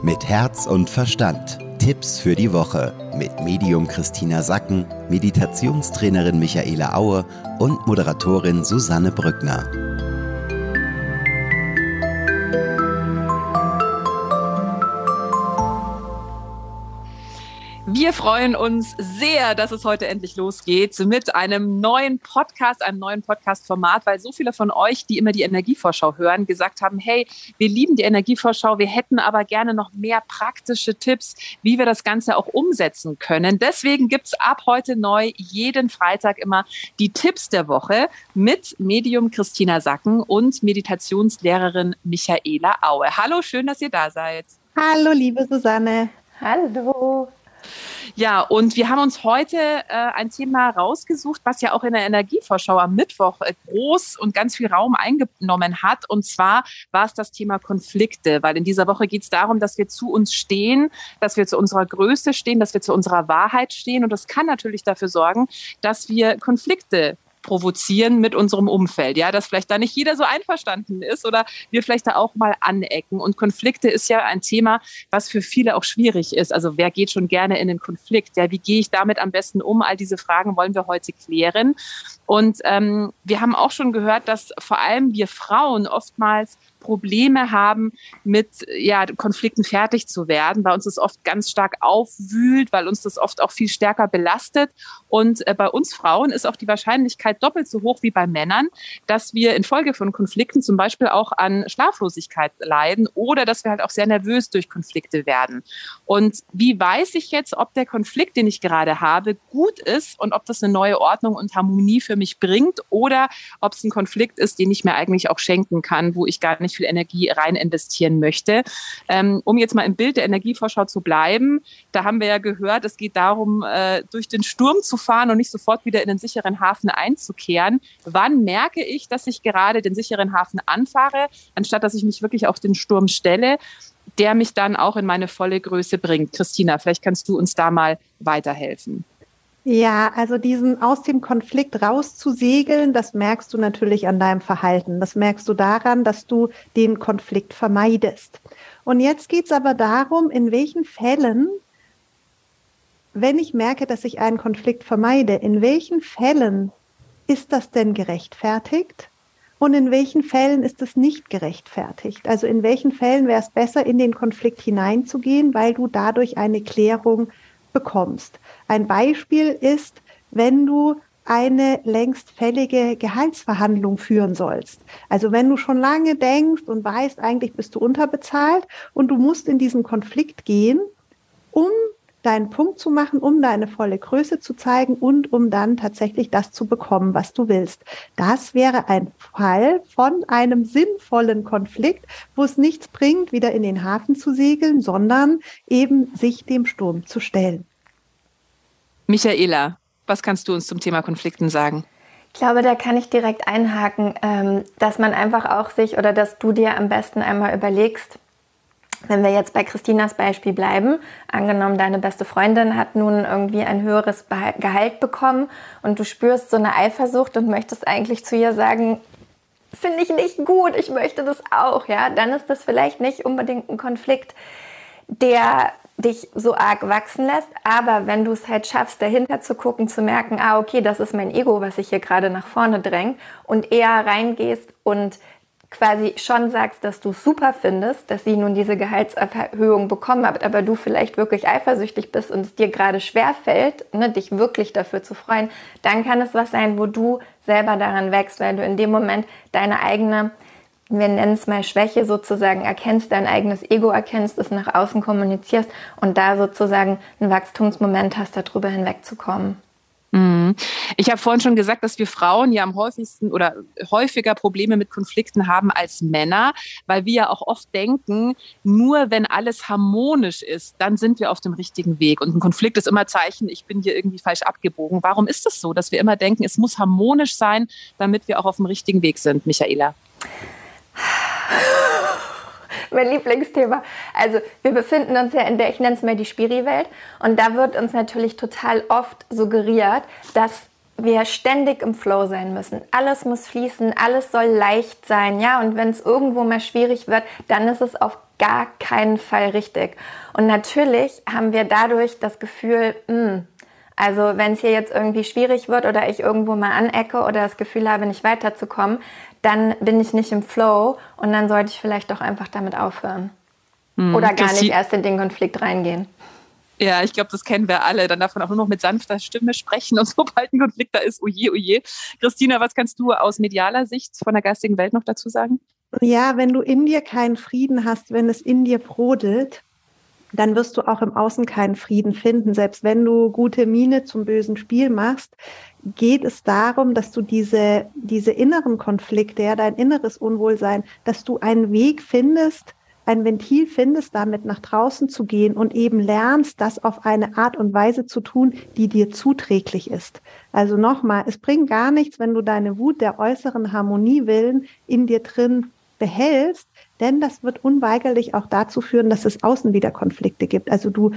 Mit Herz und Verstand. Tipps für die Woche mit Medium Christina Sacken, Meditationstrainerin Michaela Aue und Moderatorin Susanne Brückner. Wir freuen uns sehr, dass es heute endlich losgeht mit einem neuen Podcast, einem neuen Podcast-Format, weil so viele von euch, die immer die Energievorschau hören, gesagt haben, hey, wir lieben die Energievorschau, wir hätten aber gerne noch mehr praktische Tipps, wie wir das Ganze auch umsetzen können. Deswegen gibt es ab heute neu jeden Freitag immer die Tipps der Woche mit Medium Christina Sacken und Meditationslehrerin Michaela Aue. Hallo, schön, dass ihr da seid. Hallo, liebe Susanne. Hallo. Ja, und wir haben uns heute äh, ein Thema rausgesucht, was ja auch in der Energievorschau am Mittwoch äh, groß und ganz viel Raum eingenommen hat. Und zwar war es das Thema Konflikte, weil in dieser Woche geht es darum, dass wir zu uns stehen, dass wir zu unserer Größe stehen, dass wir zu unserer Wahrheit stehen. Und das kann natürlich dafür sorgen, dass wir Konflikte provozieren mit unserem Umfeld, ja, dass vielleicht da nicht jeder so einverstanden ist oder wir vielleicht da auch mal anecken. Und Konflikte ist ja ein Thema, was für viele auch schwierig ist. Also wer geht schon gerne in den Konflikt? Ja, wie gehe ich damit am besten um? All diese Fragen wollen wir heute klären. Und ähm, wir haben auch schon gehört, dass vor allem wir Frauen oftmals Probleme haben, mit ja, Konflikten fertig zu werden, weil uns das oft ganz stark aufwühlt, weil uns das oft auch viel stärker belastet. Und äh, bei uns Frauen ist auch die Wahrscheinlichkeit doppelt so hoch wie bei Männern, dass wir infolge von Konflikten zum Beispiel auch an Schlaflosigkeit leiden oder dass wir halt auch sehr nervös durch Konflikte werden. Und wie weiß ich jetzt, ob der Konflikt, den ich gerade habe, gut ist und ob das eine neue Ordnung und Harmonie für mich bringt oder ob es ein Konflikt ist, den ich mir eigentlich auch schenken kann, wo ich gar nicht viel Energie rein investieren möchte. Ähm, um jetzt mal im Bild der Energievorschau zu bleiben, da haben wir ja gehört, es geht darum, äh, durch den Sturm zu fahren und nicht sofort wieder in den sicheren Hafen einzukehren. Wann merke ich, dass ich gerade den sicheren Hafen anfahre, anstatt dass ich mich wirklich auf den Sturm stelle? der mich dann auch in meine volle Größe bringt. Christina, vielleicht kannst du uns da mal weiterhelfen. Ja, also diesen aus dem Konflikt rauszusegeln, das merkst du natürlich an deinem Verhalten. Das merkst du daran, dass du den Konflikt vermeidest. Und jetzt geht es aber darum, in welchen Fällen, wenn ich merke, dass ich einen Konflikt vermeide, in welchen Fällen ist das denn gerechtfertigt? Und in welchen Fällen ist es nicht gerechtfertigt? Also in welchen Fällen wäre es besser, in den Konflikt hineinzugehen, weil du dadurch eine Klärung bekommst. Ein Beispiel ist, wenn du eine längst fällige Gehaltsverhandlung führen sollst. Also wenn du schon lange denkst und weißt, eigentlich bist du unterbezahlt und du musst in diesen Konflikt gehen, um deinen Punkt zu machen, um deine volle Größe zu zeigen und um dann tatsächlich das zu bekommen, was du willst. Das wäre ein Fall von einem sinnvollen Konflikt, wo es nichts bringt, wieder in den Hafen zu segeln, sondern eben sich dem Sturm zu stellen. Michaela, was kannst du uns zum Thema Konflikten sagen? Ich glaube, da kann ich direkt einhaken, ähm, dass man einfach auch sich oder dass du dir am besten einmal überlegst, wenn wir jetzt bei Christinas Beispiel bleiben, angenommen, deine beste Freundin hat nun irgendwie ein höheres Gehalt bekommen und du spürst so eine Eifersucht und möchtest eigentlich zu ihr sagen, finde ich nicht gut, ich möchte das auch, ja, dann ist das vielleicht nicht unbedingt ein Konflikt, der dich so arg wachsen lässt, aber wenn du es halt schaffst, dahinter zu gucken, zu merken, ah, okay, das ist mein Ego, was sich hier gerade nach vorne drängt und eher reingehst und quasi schon sagst, dass du super findest, dass sie nun diese Gehaltserhöhung bekommen hat, aber du vielleicht wirklich eifersüchtig bist und es dir gerade schwer fällt, ne, dich wirklich dafür zu freuen, dann kann es was sein, wo du selber daran wächst, weil du in dem Moment deine eigene, wir nennen es mal Schwäche sozusagen, erkennst, dein eigenes Ego erkennst, es nach außen kommunizierst und da sozusagen einen Wachstumsmoment hast, darüber hinwegzukommen. Mhm. Ich habe vorhin schon gesagt, dass wir Frauen ja am häufigsten oder häufiger Probleme mit Konflikten haben als Männer, weil wir ja auch oft denken, nur wenn alles harmonisch ist, dann sind wir auf dem richtigen Weg. Und ein Konflikt ist immer Zeichen, ich bin hier irgendwie falsch abgebogen. Warum ist es das so, dass wir immer denken, es muss harmonisch sein, damit wir auch auf dem richtigen Weg sind, Michaela? mein Lieblingsthema. Also wir befinden uns ja in der, ich nenne es mal die Spiri-Welt und da wird uns natürlich total oft suggeriert, dass wir ständig im Flow sein müssen. Alles muss fließen, alles soll leicht sein, ja. Und wenn es irgendwo mal schwierig wird, dann ist es auf gar keinen Fall richtig. Und natürlich haben wir dadurch das Gefühl, mh, hm, also wenn es hier jetzt irgendwie schwierig wird oder ich irgendwo mal anecke oder das Gefühl habe, nicht weiterzukommen, dann bin ich nicht im Flow und dann sollte ich vielleicht doch einfach damit aufhören. Hm, oder gar nicht erst in den Konflikt reingehen. Ja, ich glaube, das kennen wir alle. Dann darf man auch nur noch mit sanfter Stimme sprechen und sobald ein Konflikt da ist, oje, oje. Christina, was kannst du aus medialer Sicht von der geistigen Welt noch dazu sagen? Ja, wenn du in dir keinen Frieden hast, wenn es in dir brodelt, dann wirst du auch im Außen keinen Frieden finden. Selbst wenn du gute Miene zum bösen Spiel machst, geht es darum, dass du diese, diese inneren Konflikte, ja, dein inneres Unwohlsein, dass du einen Weg findest, ein Ventil findest, damit nach draußen zu gehen und eben lernst, das auf eine Art und Weise zu tun, die dir zuträglich ist. Also nochmal, es bringt gar nichts, wenn du deine Wut der äußeren Harmonie willen in dir drin behältst, denn das wird unweigerlich auch dazu führen, dass es außen wieder Konflikte gibt. Also du,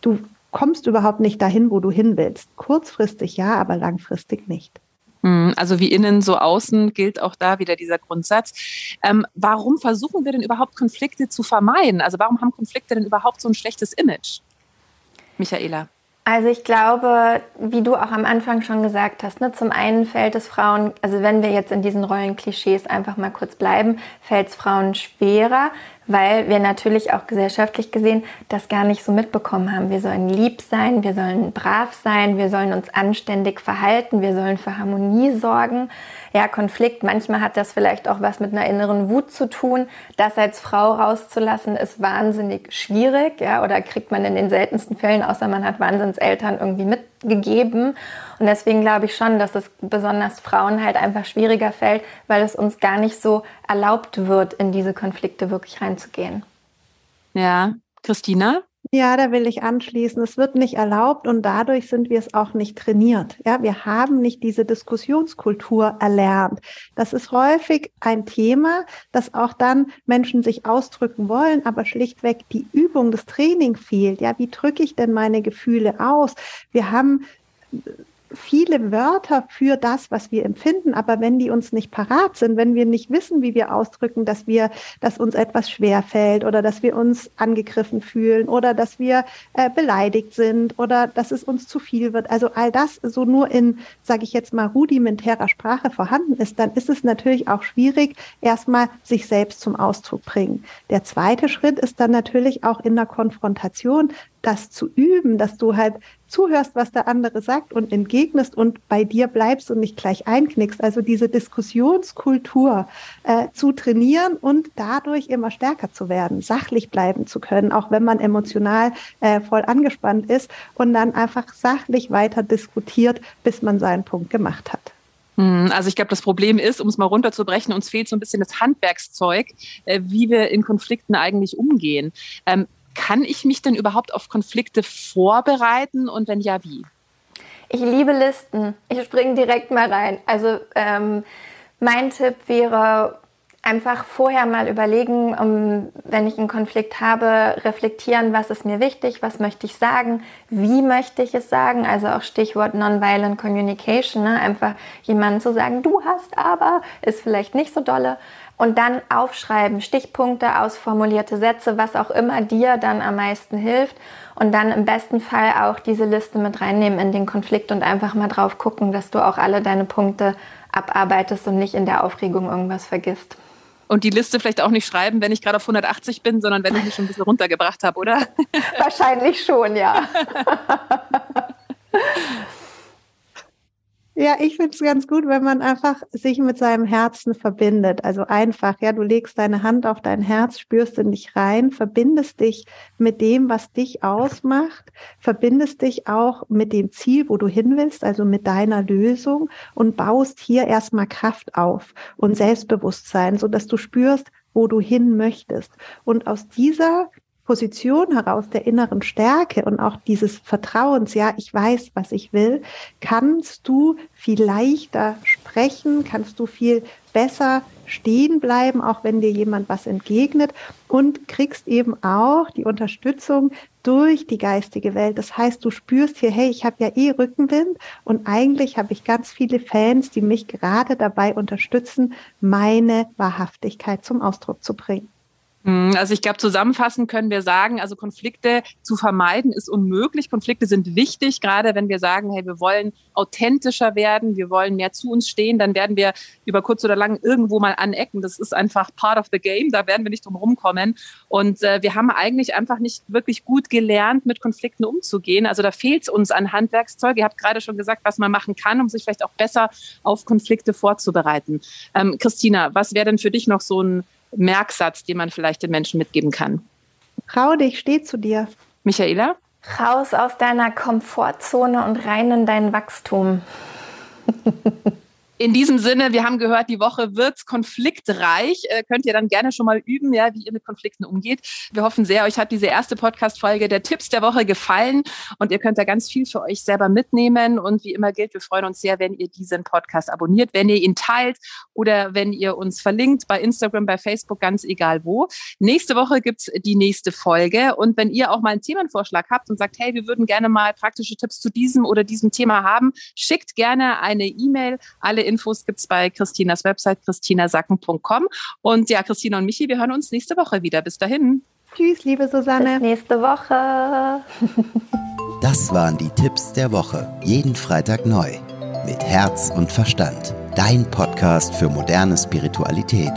du kommst überhaupt nicht dahin, wo du hin willst. Kurzfristig ja, aber langfristig nicht. Hm, also wie innen, so außen gilt auch da wieder dieser Grundsatz. Ähm, warum versuchen wir denn überhaupt Konflikte zu vermeiden? Also warum haben Konflikte denn überhaupt so ein schlechtes Image? Michaela. Also ich glaube, wie du auch am Anfang schon gesagt hast, ne, zum einen fällt es Frauen, also wenn wir jetzt in diesen Rollenklischees einfach mal kurz bleiben, fällt es Frauen schwerer, weil wir natürlich auch gesellschaftlich gesehen das gar nicht so mitbekommen haben. Wir sollen lieb sein, wir sollen brav sein, wir sollen uns anständig verhalten, wir sollen für Harmonie sorgen. Ja, Konflikt, manchmal hat das vielleicht auch was mit einer inneren Wut zu tun. Das als Frau rauszulassen, ist wahnsinnig schwierig, ja, oder kriegt man in den seltensten Fällen, außer man hat Wahnsinnseltern irgendwie mitgegeben. Und deswegen glaube ich schon, dass es besonders Frauen halt einfach schwieriger fällt, weil es uns gar nicht so erlaubt wird, in diese Konflikte wirklich reinzugehen. Ja, Christina? Ja, da will ich anschließen. Es wird nicht erlaubt und dadurch sind wir es auch nicht trainiert. Ja, wir haben nicht diese Diskussionskultur erlernt. Das ist häufig ein Thema, dass auch dann Menschen sich ausdrücken wollen, aber schlichtweg die Übung, das Training fehlt. Ja, wie drücke ich denn meine Gefühle aus? Wir haben viele Wörter für das, was wir empfinden, aber wenn die uns nicht parat sind, wenn wir nicht wissen, wie wir ausdrücken, dass wir, dass uns etwas schwer fällt oder dass wir uns angegriffen fühlen oder dass wir äh, beleidigt sind oder dass es uns zu viel wird, also all das so nur in, sage ich jetzt mal, rudimentärer Sprache vorhanden ist, dann ist es natürlich auch schwierig, erstmal sich selbst zum Ausdruck bringen. Der zweite Schritt ist dann natürlich auch in der Konfrontation das zu üben, dass du halt zuhörst, was der andere sagt und entgegnest und bei dir bleibst und nicht gleich einknickst. Also diese Diskussionskultur äh, zu trainieren und dadurch immer stärker zu werden, sachlich bleiben zu können, auch wenn man emotional äh, voll angespannt ist und dann einfach sachlich weiter diskutiert, bis man seinen Punkt gemacht hat. Hm, also ich glaube, das Problem ist, um es mal runterzubrechen, uns fehlt so ein bisschen das Handwerkszeug, äh, wie wir in Konflikten eigentlich umgehen. Kann ich mich denn überhaupt auf Konflikte vorbereiten und wenn ja, wie? Ich liebe Listen. Ich springe direkt mal rein. Also ähm, mein Tipp wäre einfach vorher mal überlegen, um, wenn ich einen Konflikt habe, reflektieren, was ist mir wichtig, was möchte ich sagen, wie möchte ich es sagen. Also auch Stichwort Nonviolent Communication. Ne? Einfach jemandem zu sagen, du hast aber, ist vielleicht nicht so dolle und dann aufschreiben, Stichpunkte, ausformulierte Sätze, was auch immer dir dann am meisten hilft und dann im besten Fall auch diese Liste mit reinnehmen in den Konflikt und einfach mal drauf gucken, dass du auch alle deine Punkte abarbeitest und nicht in der Aufregung irgendwas vergisst. Und die Liste vielleicht auch nicht schreiben, wenn ich gerade auf 180 bin, sondern wenn ich mich schon ein bisschen runtergebracht habe, oder? Wahrscheinlich schon, ja. Ja, ich finde es ganz gut, wenn man einfach sich mit seinem Herzen verbindet. Also einfach, ja, du legst deine Hand auf dein Herz, spürst in dich rein, verbindest dich mit dem, was dich ausmacht, verbindest dich auch mit dem Ziel, wo du hin willst, also mit deiner Lösung und baust hier erstmal Kraft auf und Selbstbewusstsein, so dass du spürst, wo du hin möchtest. Und aus dieser Position heraus der inneren Stärke und auch dieses Vertrauens, ja, ich weiß, was ich will, kannst du viel leichter sprechen, kannst du viel besser stehen bleiben, auch wenn dir jemand was entgegnet und kriegst eben auch die Unterstützung durch die geistige Welt. Das heißt, du spürst hier, hey, ich habe ja eh Rückenwind und eigentlich habe ich ganz viele Fans, die mich gerade dabei unterstützen, meine Wahrhaftigkeit zum Ausdruck zu bringen. Hm, also ich glaube, zusammenfassend können wir sagen, also Konflikte zu vermeiden ist unmöglich. Konflikte sind wichtig, gerade wenn wir sagen, hey, wir wollen authentischer werden, wir wollen mehr zu uns stehen, dann werden wir über kurz oder lang irgendwo mal anecken. Das ist einfach part of the game, da werden wir nicht drum rumkommen. Und äh, wir haben eigentlich einfach nicht wirklich gut gelernt, mit Konflikten umzugehen. Also da fehlt es uns an Handwerkszeug. Ihr habt gerade schon gesagt, was man machen kann, um sich vielleicht auch besser auf Konflikte vorzubereiten. Ähm, Christina, was wäre denn für dich noch so ein Merksatz, den man vielleicht den Menschen mitgeben kann? Trau dich, steh zu dir. Michaela? Raus aus deiner Komfortzone und rein in dein Wachstum. In diesem Sinne, wir haben gehört, die Woche wird konfliktreich. Äh, könnt ihr dann gerne schon mal üben, ja, wie ihr mit Konflikten umgeht. Wir hoffen sehr, euch hat diese erste Podcast-Folge der Tipps der Woche gefallen und ihr könnt da ganz viel für euch selber mitnehmen. Und wie immer gilt, wir freuen uns sehr, wenn ihr diesen Podcast abonniert, wenn ihr ihn teilt oder wenn ihr uns verlinkt bei Instagram, bei Facebook, ganz egal wo. Nächste Woche gibt's die nächste Folge. Und wenn ihr auch mal einen Themenvorschlag habt und sagt, hey, wir würden gerne mal praktische Tipps zu diesem oder diesem Thema haben, schickt gerne eine E-Mail. Alle Infos gibt es bei Christinas Website christinasacken.com. Und ja, Christina und Michi, wir hören uns nächste Woche wieder. Bis dahin. Tschüss, liebe Susanne. Bis nächste Woche. Das waren die Tipps der Woche. Jeden Freitag neu. Mit Herz und Verstand. Dein Podcast für moderne Spiritualität.